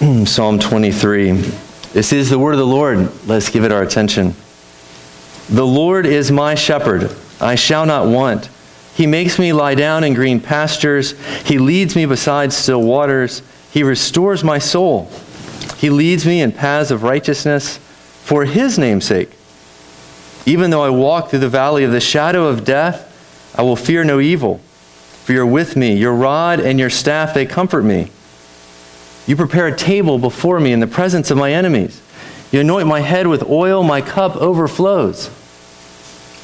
Psalm 23. This is the word of the Lord. Let's give it our attention. The Lord is my shepherd. I shall not want. He makes me lie down in green pastures. He leads me beside still waters. He restores my soul. He leads me in paths of righteousness for his name's sake. Even though I walk through the valley of the shadow of death, I will fear no evil, for you're with me. Your rod and your staff, they comfort me. You prepare a table before me in the presence of my enemies. You anoint my head with oil, my cup overflows.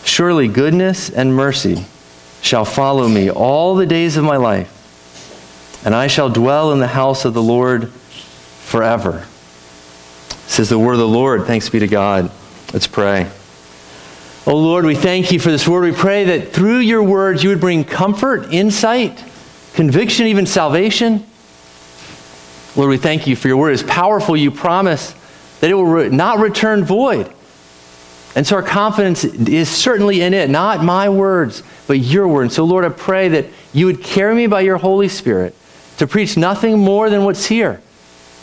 Surely goodness and mercy shall follow me all the days of my life, and I shall dwell in the house of the Lord forever. This is the word of the Lord. Thanks be to God. Let's pray. Oh Lord, we thank you for this word. We pray that through your words you would bring comfort, insight, conviction, even salvation. Lord, we thank you for your word. It's powerful. You promise that it will re- not return void. And so our confidence is certainly in it, not my words, but your word. And so, Lord, I pray that you would carry me by your Holy Spirit to preach nothing more than what's here,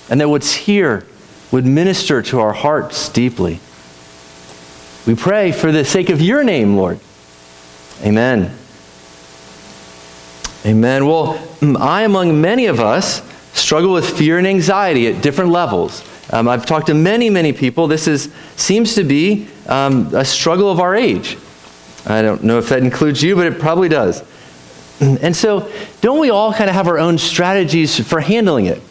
and that what's here would minister to our hearts deeply. We pray for the sake of your name, Lord. Amen. Amen. Well, I, among many of us, struggle with fear and anxiety at different levels. Um, I've talked to many, many people. This is, seems to be um, a struggle of our age. I don't know if that includes you, but it probably does. And so, don't we all kind of have our own strategies for handling it?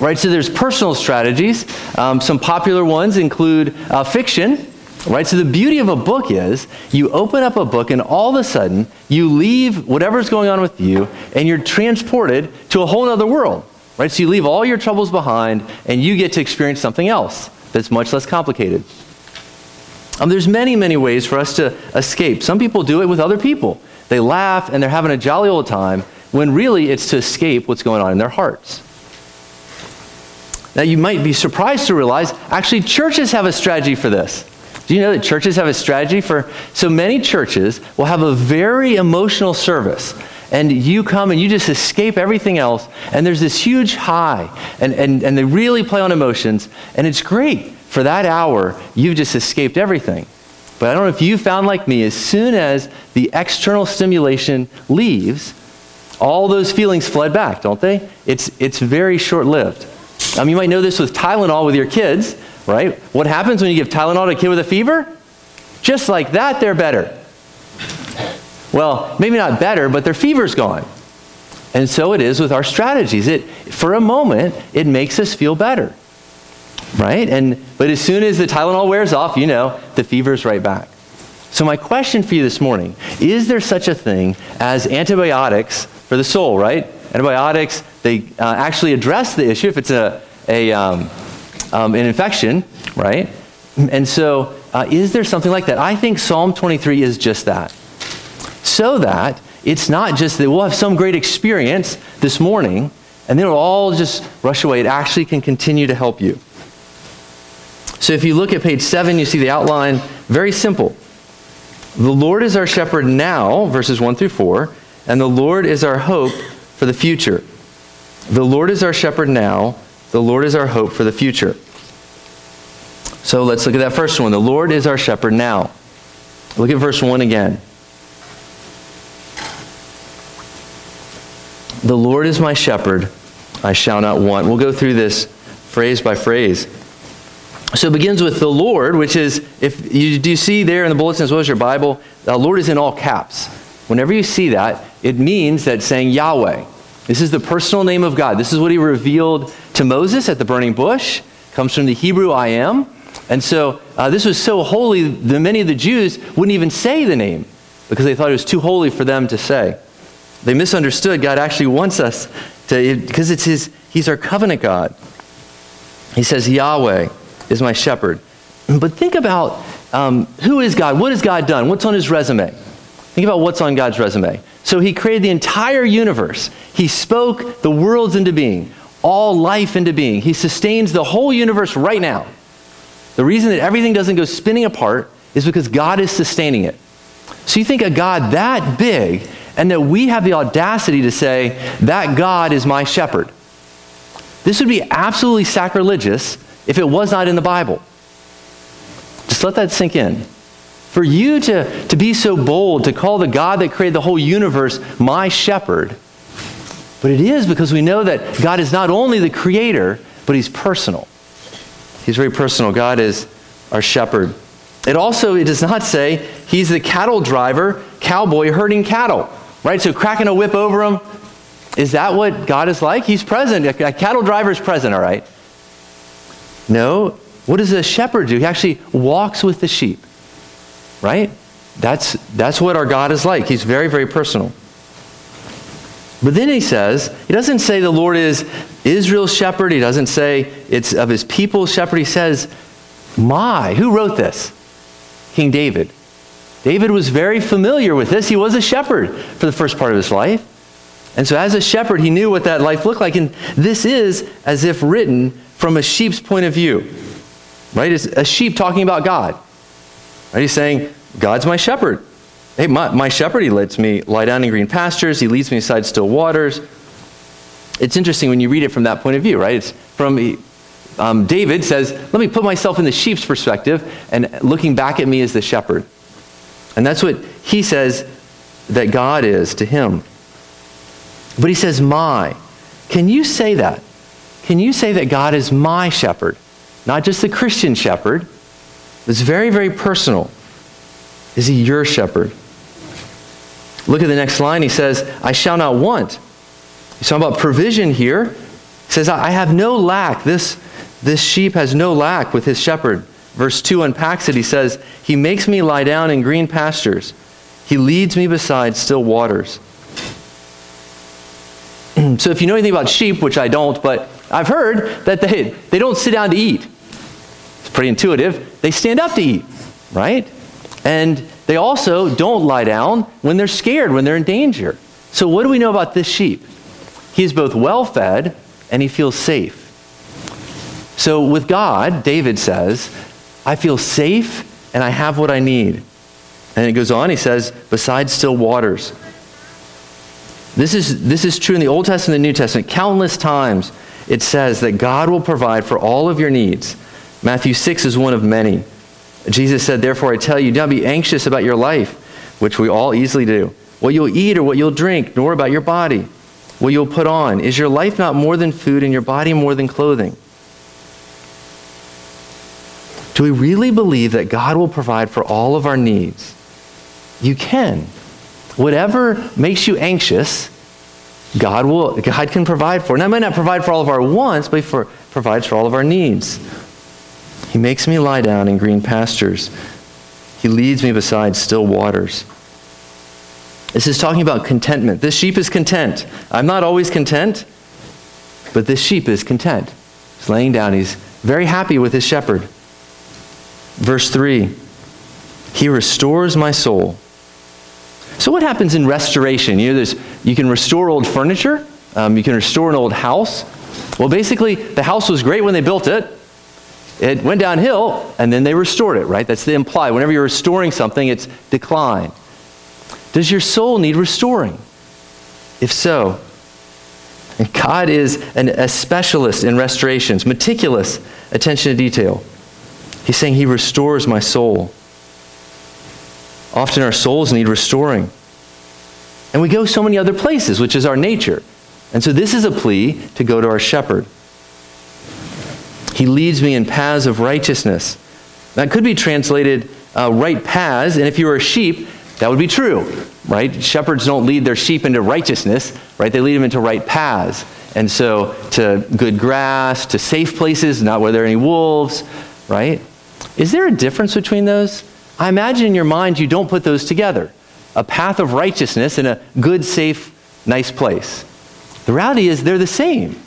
Right? So, there's personal strategies. Um, some popular ones include uh, fiction. Right? So, the beauty of a book is you open up a book, and all of a sudden, you leave whatever's going on with you, and you're transported to a whole other world. Right? So, you leave all your troubles behind, and you get to experience something else that's much less complicated. Um, there's many, many ways for us to escape. Some people do it with other people. They laugh and they're having a jolly old time when really it's to escape what's going on in their hearts. Now, you might be surprised to realize actually, churches have a strategy for this. Do you know that churches have a strategy for? So many churches will have a very emotional service, and you come and you just escape everything else, and there's this huge high, and, and, and they really play on emotions, and it's great. For that hour, you've just escaped everything. But I don't know if you found like me, as soon as the external stimulation leaves, all those feelings fled back, don't they? It's, it's very short lived. Um, you might know this with Tylenol with your kids right? What happens when you give Tylenol to a kid with a fever? Just like that, they're better. Well, maybe not better, but their fever's gone. And so it is with our strategies. It, for a moment, it makes us feel better, right? And, but as soon as the Tylenol wears off, you know, the fever's right back. So, my question for you this morning is there such a thing as antibiotics for the soul, right? Antibiotics, they uh, actually address the issue if it's a, a, um, um, an infection, right? And so, uh, is there something like that? I think Psalm 23 is just that. So that it's not just that we'll have some great experience this morning and then it'll all just rush away. It actually can continue to help you. So, if you look at page 7, you see the outline. Very simple. The Lord is our shepherd now, verses 1 through 4, and the Lord is our hope for the future. The Lord is our shepherd now, the Lord is our hope for the future. So let's look at that first one. The Lord is our shepherd now. Look at verse 1 again. The Lord is my shepherd, I shall not want. We'll go through this phrase by phrase. So it begins with the Lord, which is, if you do you see there in the bulletin as well as your Bible, the Lord is in all caps. Whenever you see that, it means that saying Yahweh. This is the personal name of God. This is what he revealed to Moses at the burning bush. Comes from the Hebrew I am. And so uh, this was so holy that many of the Jews wouldn't even say the name because they thought it was too holy for them to say. They misunderstood God actually wants us to, because it's his, he's our covenant God. He says, Yahweh is my shepherd. But think about um, who is God? What has God done? What's on his resume? Think about what's on God's resume. So he created the entire universe. He spoke the worlds into being, all life into being. He sustains the whole universe right now. The reason that everything doesn't go spinning apart is because God is sustaining it. So you think a God that big, and that we have the audacity to say, that God is my shepherd. This would be absolutely sacrilegious if it was not in the Bible. Just let that sink in. For you to, to be so bold to call the God that created the whole universe my shepherd, but it is because we know that God is not only the creator, but he's personal. He's very personal. God is our shepherd. It also it does not say he's the cattle driver, cowboy herding cattle, right? So cracking a whip over him. Is that what God is like? He's present. A cattle driver is present, all right? No. What does a shepherd do? He actually walks with the sheep, right? That's, that's what our God is like. He's very, very personal. But then he says, he doesn't say the Lord is Israel's shepherd. He doesn't say it's of his people's shepherd. He says, my. Who wrote this? King David. David was very familiar with this. He was a shepherd for the first part of his life. And so, as a shepherd, he knew what that life looked like. And this is as if written from a sheep's point of view. Right? It's a sheep talking about God. Right? He's saying, God's my shepherd. Hey, my, my shepherd, he lets me lie down in green pastures. He leads me beside still waters. It's interesting when you read it from that point of view, right? It's from um, David says, Let me put myself in the sheep's perspective, and looking back at me as the shepherd. And that's what he says that God is to him. But he says, My. Can you say that? Can you say that God is my shepherd? Not just the Christian shepherd. It's very, very personal. Is he your shepherd? Look at the next line. He says, I shall not want. He's talking about provision here. He says, I have no lack. This, this sheep has no lack with his shepherd. Verse 2 unpacks it. He says, He makes me lie down in green pastures. He leads me beside still waters. so if you know anything about sheep, which I don't, but I've heard that they, they don't sit down to eat. Pretty intuitive. They stand up to eat, right? And they also don't lie down when they're scared, when they're in danger. So what do we know about this sheep? He is both well fed and he feels safe. So with God, David says, I feel safe and I have what I need. And it goes on, he says, besides still waters. This is, this is true in the Old Testament and the New Testament. Countless times it says that God will provide for all of your needs. Matthew 6 is one of many. Jesus said, Therefore I tell you, don't be anxious about your life, which we all easily do, what you'll eat or what you'll drink, nor about your body, what you'll put on. Is your life not more than food and your body more than clothing? Do we really believe that God will provide for all of our needs? You can. Whatever makes you anxious, God will God can provide for. Now, I might not provide for all of our wants, but he provides for all of our needs. He makes me lie down in green pastures. He leads me beside still waters. This is talking about contentment. This sheep is content. I'm not always content, but this sheep is content. He's laying down. He's very happy with his shepherd. Verse 3 He restores my soul. So, what happens in restoration? You know, you can restore old furniture, um, you can restore an old house. Well, basically, the house was great when they built it. It went downhill, and then they restored it, right? That's the imply. Whenever you're restoring something, it's decline. Does your soul need restoring? If so, and God is an, a specialist in restorations, meticulous attention to detail. He's saying He restores my soul. Often our souls need restoring. And we go so many other places, which is our nature. And so this is a plea to go to our shepherd. He leads me in paths of righteousness. That could be translated uh, right paths, and if you were a sheep, that would be true, right? Shepherds don't lead their sheep into righteousness, right? They lead them into right paths. And so to good grass, to safe places, not where there are any wolves, right? Is there a difference between those? I imagine in your mind you don't put those together. A path of righteousness and a good, safe, nice place. The reality is they're the same.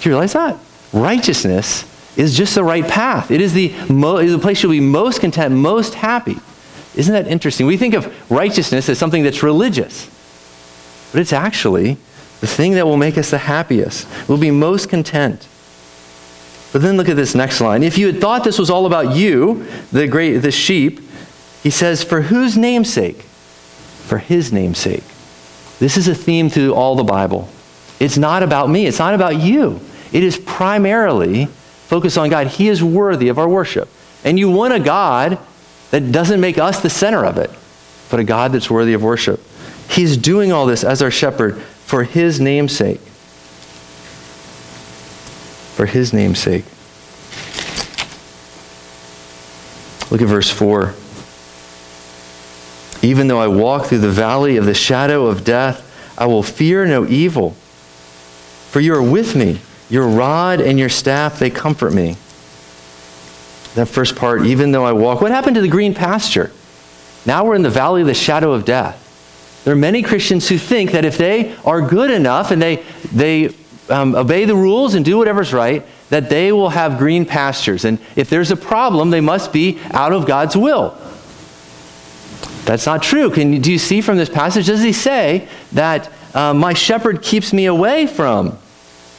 Do you realize that? Righteousness is just the right path. It is the, mo- is the place you'll be most content, most happy. Isn't that interesting? We think of righteousness as something that's religious, but it's actually the thing that will make us the happiest. We'll be most content. But then look at this next line. If you had thought this was all about you, the great the sheep, he says, for whose namesake? For his namesake. This is a theme through all the Bible. It's not about me, it's not about you. It is primarily focused on God. He is worthy of our worship. And you want a God that doesn't make us the center of it, but a God that's worthy of worship. He's doing all this as our shepherd for his name's sake. For his name's sake. Look at verse 4. Even though I walk through the valley of the shadow of death, I will fear no evil. For you are with me. Your rod and your staff, they comfort me. That first part, even though I walk. What happened to the green pasture? Now we're in the valley of the shadow of death. There are many Christians who think that if they are good enough and they, they um, obey the rules and do whatever's right, that they will have green pastures. And if there's a problem, they must be out of God's will. That's not true. Can you, do you see from this passage? Does he say that uh, my shepherd keeps me away from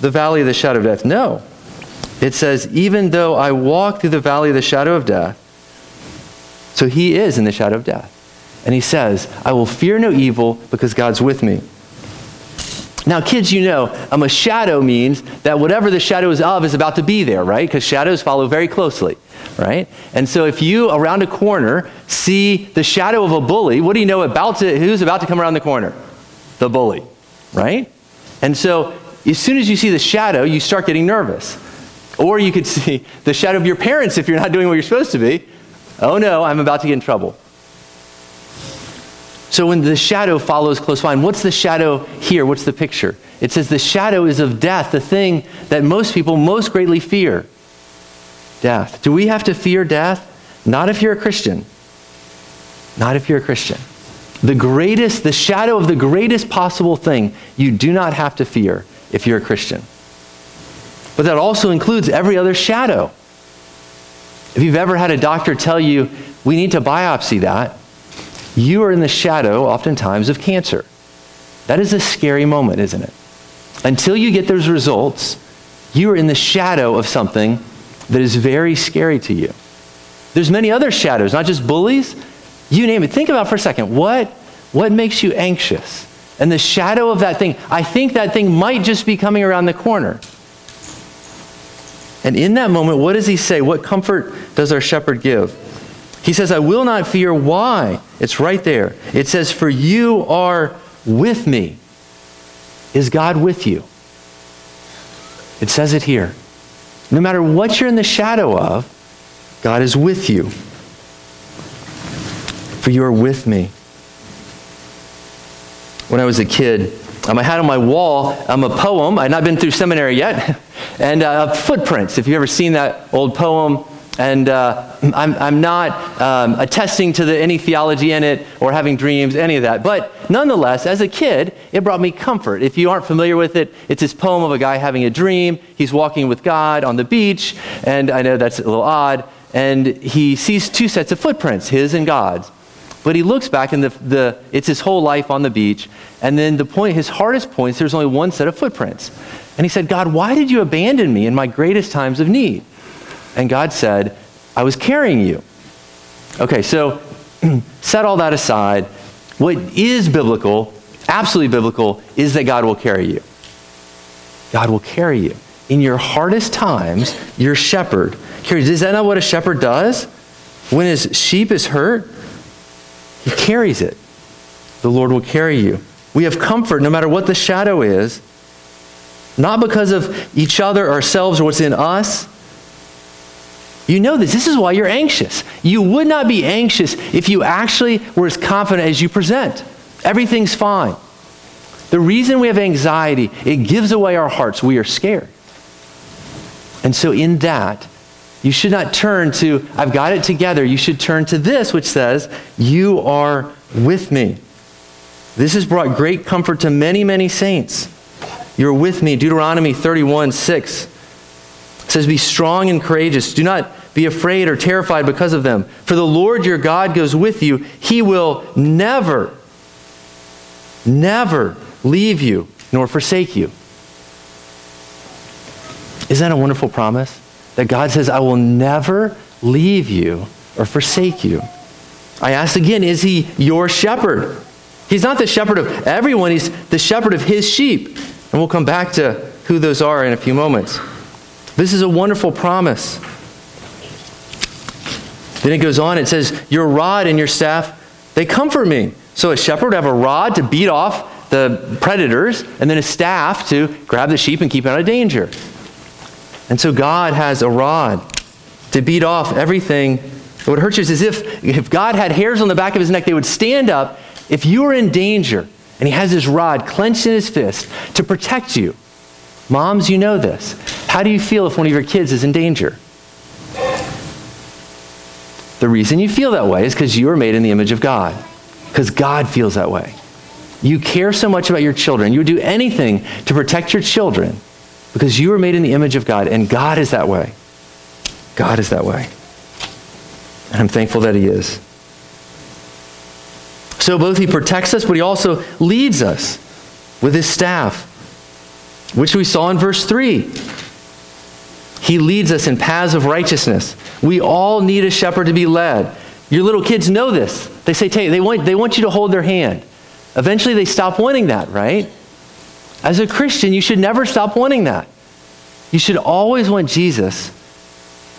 the valley of the shadow of death? No. It says, even though I walk through the valley of the shadow of death, so he is in the shadow of death. And he says, I will fear no evil because God's with me. Now, kids, you know, um, a shadow means that whatever the shadow is of is about to be there, right? Because shadows follow very closely, right? And so if you, around a corner, see the shadow of a bully, what do you know about to, who's about to come around the corner? The bully, right? And so as soon as you see the shadow, you start getting nervous. Or you could see the shadow of your parents if you're not doing what you're supposed to be. Oh no, I'm about to get in trouble. So when the shadow follows close behind, what's the shadow here? What's the picture? It says the shadow is of death, the thing that most people most greatly fear. Death. Do we have to fear death? Not if you're a Christian. Not if you're a Christian. The greatest, the shadow of the greatest possible thing you do not have to fear if you're a Christian. But that also includes every other shadow. If you've ever had a doctor tell you, we need to biopsy that, you are in the shadow, oftentimes, of cancer. That is a scary moment, isn't it? Until you get those results, you are in the shadow of something that is very scary to you. There's many other shadows, not just bullies. You name it. Think about for a second. What, what makes you anxious? And the shadow of that thing, I think that thing might just be coming around the corner. And in that moment, what does he say? What comfort does our shepherd give? He says, I will not fear. Why? It's right there. It says, For you are with me. Is God with you? It says it here. No matter what you're in the shadow of, God is with you. For you are with me. When I was a kid, um, I had on my wall um, a poem. I had not been through seminary yet. and uh, footprints. If you've ever seen that old poem, and uh, I'm, I'm not um, attesting to the, any theology in it or having dreams, any of that. But nonetheless, as a kid, it brought me comfort. If you aren't familiar with it, it's this poem of a guy having a dream. He's walking with God on the beach, and I know that's a little odd. And he sees two sets of footprints, his and God's. But he looks back, and the, the, it's his whole life on the beach. And then the point, his hardest points, there's only one set of footprints. And he said, God, why did you abandon me in my greatest times of need? And God said, I was carrying you. Okay, so set all that aside. What is biblical, absolutely biblical, is that God will carry you. God will carry you. In your hardest times, your shepherd carries. Is that not what a shepherd does? When his sheep is hurt, he carries it. The Lord will carry you. We have comfort no matter what the shadow is, not because of each other, ourselves, or what's in us, you know this. This is why you're anxious. You would not be anxious if you actually were as confident as you present. Everything's fine. The reason we have anxiety, it gives away our hearts. We are scared. And so, in that, you should not turn to, I've got it together. You should turn to this, which says, You are with me. This has brought great comfort to many, many saints. You're with me. Deuteronomy 31 6 says, Be strong and courageous. Do not be afraid or terrified because of them. For the Lord your God goes with you. He will never, never leave you nor forsake you. Isn't that a wonderful promise? That God says, I will never leave you or forsake you. I ask again, is he your shepherd? He's not the shepherd of everyone, he's the shepherd of his sheep. And we'll come back to who those are in a few moments. This is a wonderful promise. Then it goes on, it says, Your rod and your staff, they comfort me. So a shepherd would have a rod to beat off the predators, and then a staff to grab the sheep and keep out of danger. And so God has a rod to beat off everything that would hurt you. As if, if God had hairs on the back of his neck, they would stand up if you were in danger. And he has his rod clenched in his fist to protect you. Moms, you know this. How do you feel if one of your kids is in danger? The reason you feel that way is because you are made in the image of God, because God feels that way. You care so much about your children. You would do anything to protect your children because you were made in the image of God, and God is that way. God is that way. And I'm thankful that He is. So both He protects us, but He also leads us with His staff, which we saw in verse 3. He leads us in paths of righteousness. We all need a shepherd to be led. Your little kids know this. They say, they want, they want you to hold their hand. Eventually, they stop wanting that, right? As a Christian, you should never stop wanting that. You should always want Jesus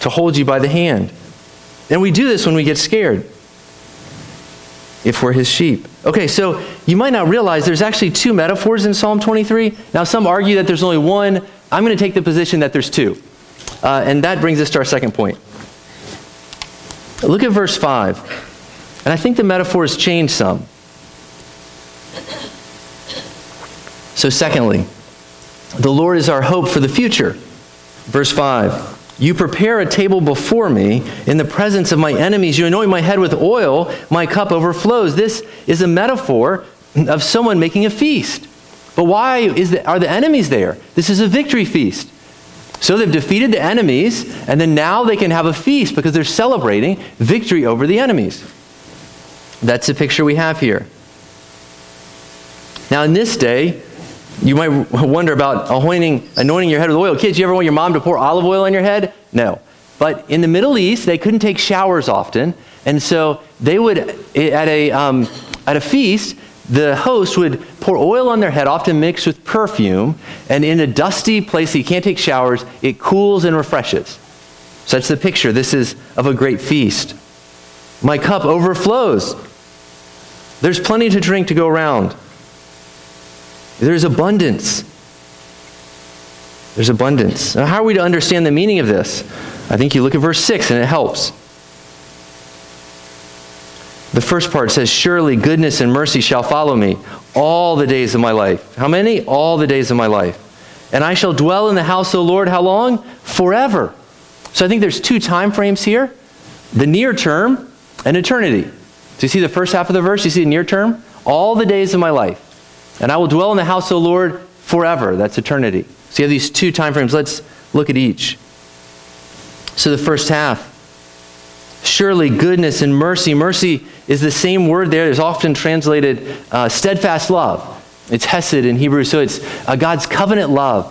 to hold you by the hand. And we do this when we get scared, if we're his sheep. Okay, so you might not realize there's actually two metaphors in Psalm 23. Now, some argue that there's only one. I'm going to take the position that there's two. Uh, and that brings us to our second point. Look at verse 5. And I think the metaphors change some. So, secondly, the Lord is our hope for the future. Verse 5 You prepare a table before me in the presence of my enemies. You anoint my head with oil, my cup overflows. This is a metaphor of someone making a feast. But why is the, are the enemies there? This is a victory feast. So they've defeated the enemies, and then now they can have a feast because they're celebrating victory over the enemies. That's the picture we have here. Now, in this day, you might wonder about anointing, anointing your head with oil. Kids, you ever want your mom to pour olive oil on your head? No. But in the Middle East, they couldn't take showers often. And so they would, at a, um, at a feast, the host would pour oil on their head, often mixed with perfume. And in a dusty place that you can't take showers, it cools and refreshes. So that's the picture. This is of a great feast. My cup overflows. There's plenty to drink to go around. There's abundance. There's abundance. Now, how are we to understand the meaning of this? I think you look at verse 6 and it helps. The first part says, Surely goodness and mercy shall follow me all the days of my life. How many? All the days of my life. And I shall dwell in the house of the Lord how long? Forever. So I think there's two time frames here the near term and eternity. Do you see the first half of the verse? You see the near term? All the days of my life. And I will dwell in the house of the Lord forever. That's eternity. So you have these two time frames. Let's look at each. So the first half. Surely goodness and mercy. Mercy is the same word there. It's often translated uh, steadfast love. It's hesed in Hebrew. So it's uh, God's covenant love.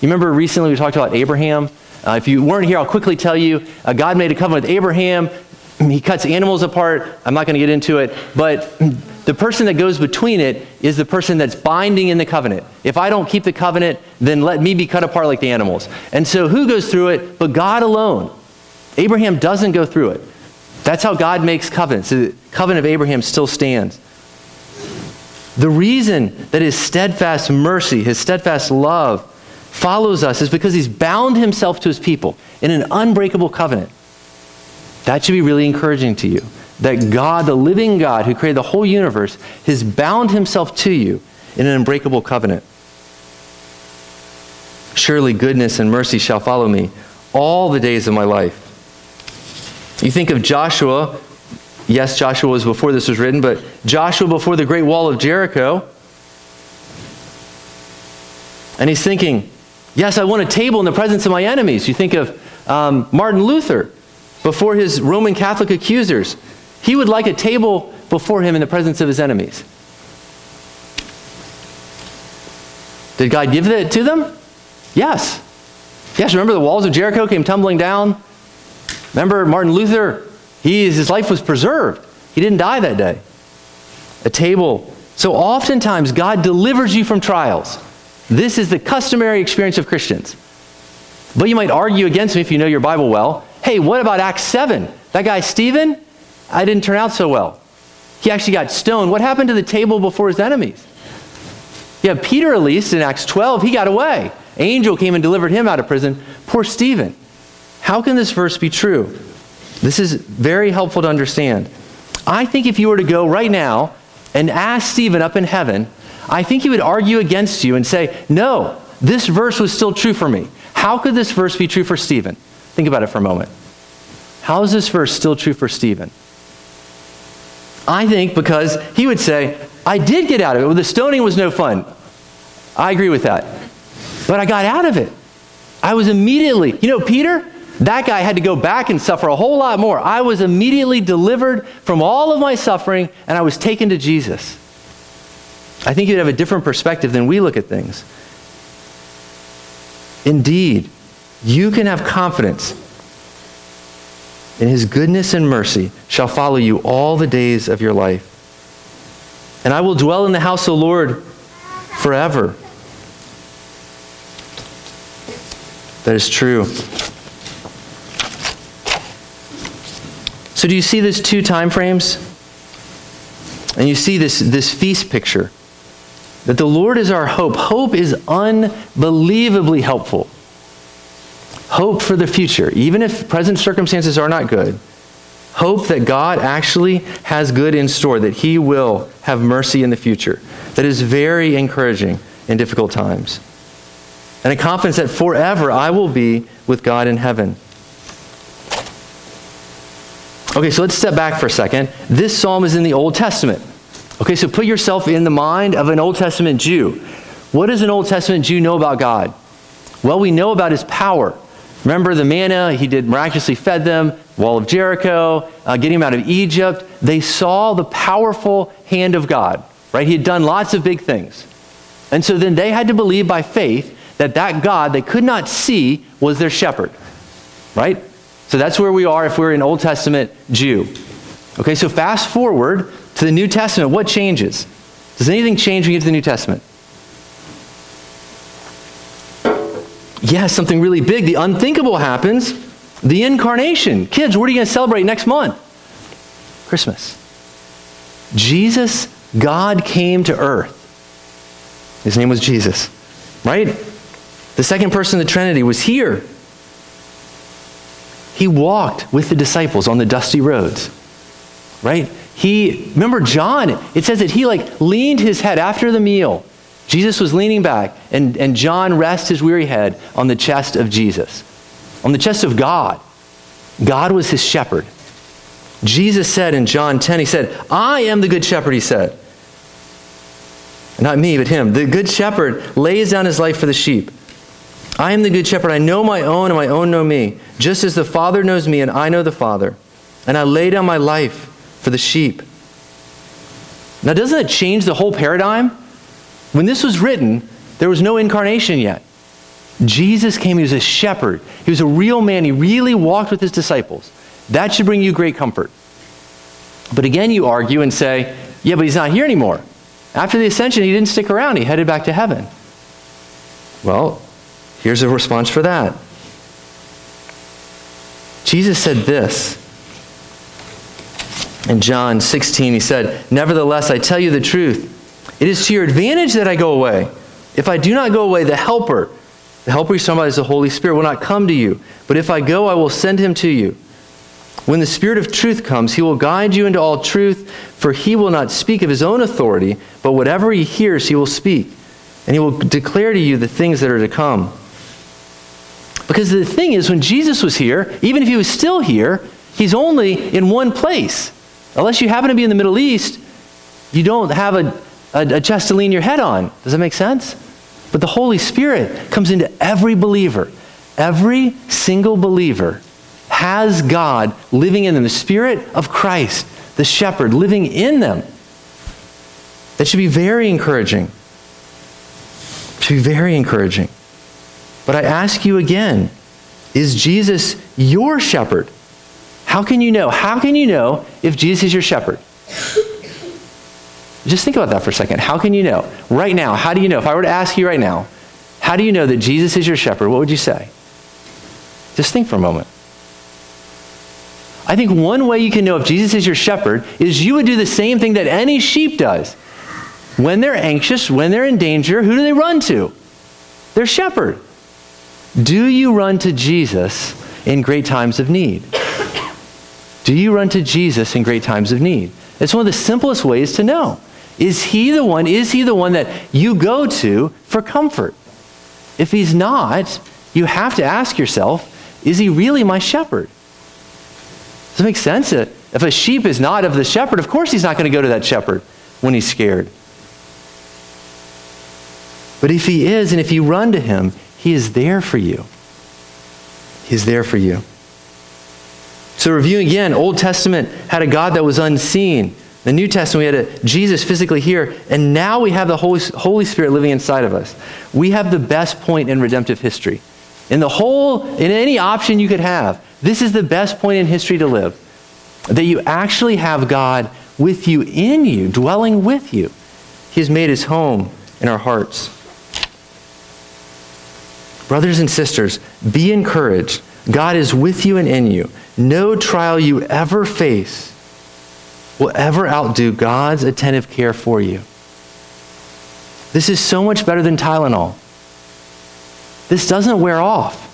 You remember recently we talked about Abraham? Uh, if you weren't here, I'll quickly tell you uh, God made a covenant with Abraham. He cuts animals apart. I'm not going to get into it. But the person that goes between it is the person that's binding in the covenant. If I don't keep the covenant, then let me be cut apart like the animals. And so who goes through it but God alone? Abraham doesn't go through it. That's how God makes covenants. The covenant of Abraham still stands. The reason that his steadfast mercy, his steadfast love follows us is because he's bound himself to his people in an unbreakable covenant. That should be really encouraging to you that God, the living God who created the whole universe, has bound himself to you in an unbreakable covenant. Surely goodness and mercy shall follow me all the days of my life. You think of Joshua. Yes, Joshua was before this was written, but Joshua before the great wall of Jericho. And he's thinking, yes, I want a table in the presence of my enemies. You think of um, Martin Luther before his Roman Catholic accusers. He would like a table before him in the presence of his enemies. Did God give it to them? Yes. Yes, remember the walls of Jericho came tumbling down? Remember Martin Luther? He, his life was preserved. He didn't die that day. A table. So oftentimes God delivers you from trials. This is the customary experience of Christians. But you might argue against me if you know your Bible well. Hey, what about Acts 7? That guy, Stephen, I didn't turn out so well. He actually got stoned. What happened to the table before his enemies? Yeah, Peter, at least in Acts 12, he got away. Angel came and delivered him out of prison. Poor Stephen. How can this verse be true? This is very helpful to understand. I think if you were to go right now and ask Stephen up in heaven, I think he would argue against you and say, No, this verse was still true for me. How could this verse be true for Stephen? Think about it for a moment. How is this verse still true for Stephen? I think because he would say, I did get out of it. Well, the stoning was no fun. I agree with that. But I got out of it. I was immediately, you know, Peter, that guy had to go back and suffer a whole lot more. I was immediately delivered from all of my suffering and I was taken to Jesus. I think you'd have a different perspective than we look at things. Indeed, you can have confidence in his goodness and mercy shall follow you all the days of your life. And I will dwell in the house of the Lord forever. That is true. So do you see these two time frames? And you see this, this feast picture. That the Lord is our hope. Hope is unbelievably helpful. Hope for the future, even if present circumstances are not good. Hope that God actually has good in store, that He will have mercy in the future. That is very encouraging in difficult times. And a confidence that forever I will be with God in heaven. Okay, so let's step back for a second. This psalm is in the Old Testament. Okay, so put yourself in the mind of an Old Testament Jew. What does an Old Testament Jew know about God? Well, we know about his power. Remember the manna, he did miraculously fed them, wall of Jericho, uh, getting them out of Egypt. They saw the powerful hand of God, right? He had done lots of big things. And so then they had to believe by faith that that God they could not see was their shepherd, right? So that's where we are if we're an Old Testament Jew. Okay, so fast forward to the New Testament. What changes? Does anything change when you get to the New Testament? Yes, something really big. The unthinkable happens. The incarnation. Kids, what are you going to celebrate next month? Christmas. Jesus, God came to earth. His name was Jesus, right? The second person of the Trinity was here. He walked with the disciples on the dusty roads, right? He, remember John, it says that he like leaned his head after the meal. Jesus was leaning back, and, and John rests his weary head on the chest of Jesus, on the chest of God. God was his shepherd. Jesus said in John 10, he said, I am the good shepherd, he said. Not me, but him. The good shepherd lays down his life for the sheep. I am the good shepherd. I know my own, and my own know me, just as the Father knows me, and I know the Father. And I lay down my life for the sheep. Now, doesn't that change the whole paradigm? When this was written, there was no incarnation yet. Jesus came, he was a shepherd. He was a real man. He really walked with his disciples. That should bring you great comfort. But again, you argue and say, yeah, but he's not here anymore. After the ascension, he didn't stick around, he headed back to heaven. Well, Here's a response for that. Jesus said this in John 16. He said, Nevertheless, I tell you the truth. It is to your advantage that I go away. If I do not go away, the Helper, the Helper talking is the Holy Spirit, will not come to you. But if I go, I will send him to you. When the Spirit of truth comes, he will guide you into all truth, for he will not speak of his own authority, but whatever he hears, he will speak. And he will declare to you the things that are to come. Because the thing is, when Jesus was here, even if he was still here, he's only in one place. Unless you happen to be in the Middle East, you don't have a, a, a chest to lean your head on. Does that make sense? But the Holy Spirit comes into every believer. Every single believer has God living in them, the Spirit of Christ, the shepherd, living in them. That should be very encouraging. should be very encouraging. But I ask you again is Jesus your shepherd? How can you know? How can you know if Jesus is your shepherd? Just think about that for a second. How can you know? Right now, how do you know? If I were to ask you right now, how do you know that Jesus is your shepherd? What would you say? Just think for a moment. I think one way you can know if Jesus is your shepherd is you would do the same thing that any sheep does. When they're anxious, when they're in danger, who do they run to? Their shepherd. Do you run to Jesus in great times of need? Do you run to Jesus in great times of need? It's one of the simplest ways to know. Is he the one? Is he the one that you go to for comfort? If he's not, you have to ask yourself, is he really my shepherd? Does it make sense? If a sheep is not of the shepherd, of course he's not going to go to that shepherd when he's scared. But if he is, and if you run to him, he is there for you. He's there for you. So, reviewing again, Old Testament had a God that was unseen. The New Testament, we had a Jesus physically here, and now we have the Holy, Holy Spirit living inside of us. We have the best point in redemptive history. In the whole, in any option you could have, this is the best point in history to live. That you actually have God with you, in you, dwelling with you. He has made his home in our hearts. Brothers and sisters, be encouraged. God is with you and in you. No trial you ever face will ever outdo God's attentive care for you. This is so much better than Tylenol. This doesn't wear off.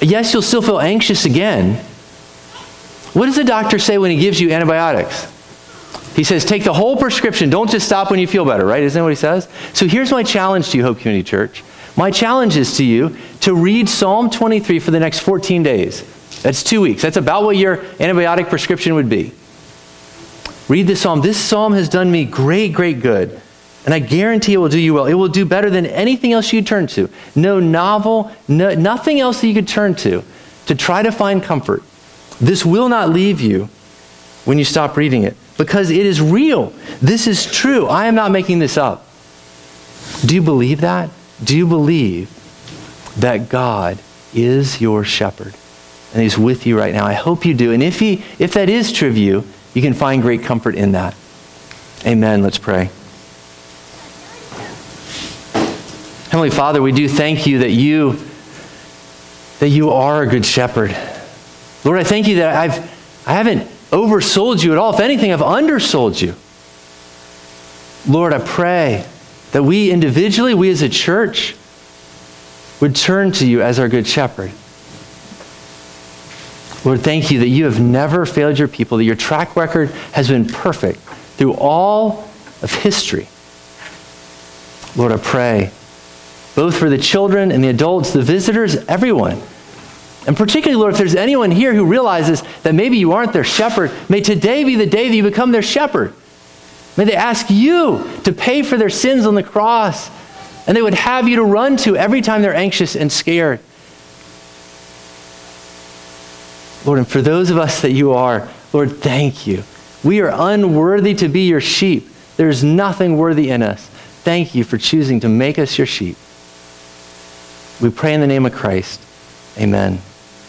Yes, you'll still feel anxious again. What does the doctor say when he gives you antibiotics? He says, take the whole prescription. Don't just stop when you feel better, right? Isn't that what he says? So here's my challenge to you, Hope Community Church. My challenge is to you to read Psalm 23 for the next 14 days. That's two weeks. That's about what your antibiotic prescription would be. Read this psalm. This psalm has done me great, great good. And I guarantee it will do you well. It will do better than anything else you turn to. No novel, no, nothing else that you could turn to to try to find comfort. This will not leave you when you stop reading it because it is real. This is true. I am not making this up. Do you believe that? Do you believe that God is your shepherd and he's with you right now? I hope you do. And if he if that is true of you, you can find great comfort in that. Amen. Let's pray. Heavenly Father, we do thank you that you that you are a good shepherd. Lord, I thank you that I've I haven't oversold you at all. If anything, I've undersold you. Lord, I pray that we individually, we as a church, would turn to you as our good shepherd. Lord, thank you that you have never failed your people, that your track record has been perfect through all of history. Lord, I pray both for the children and the adults, the visitors, everyone. And particularly, Lord, if there's anyone here who realizes that maybe you aren't their shepherd, may today be the day that you become their shepherd. May they ask you to pay for their sins on the cross, and they would have you to run to every time they're anxious and scared. Lord, and for those of us that you are, Lord, thank you. We are unworthy to be your sheep. There's nothing worthy in us. Thank you for choosing to make us your sheep. We pray in the name of Christ. Amen.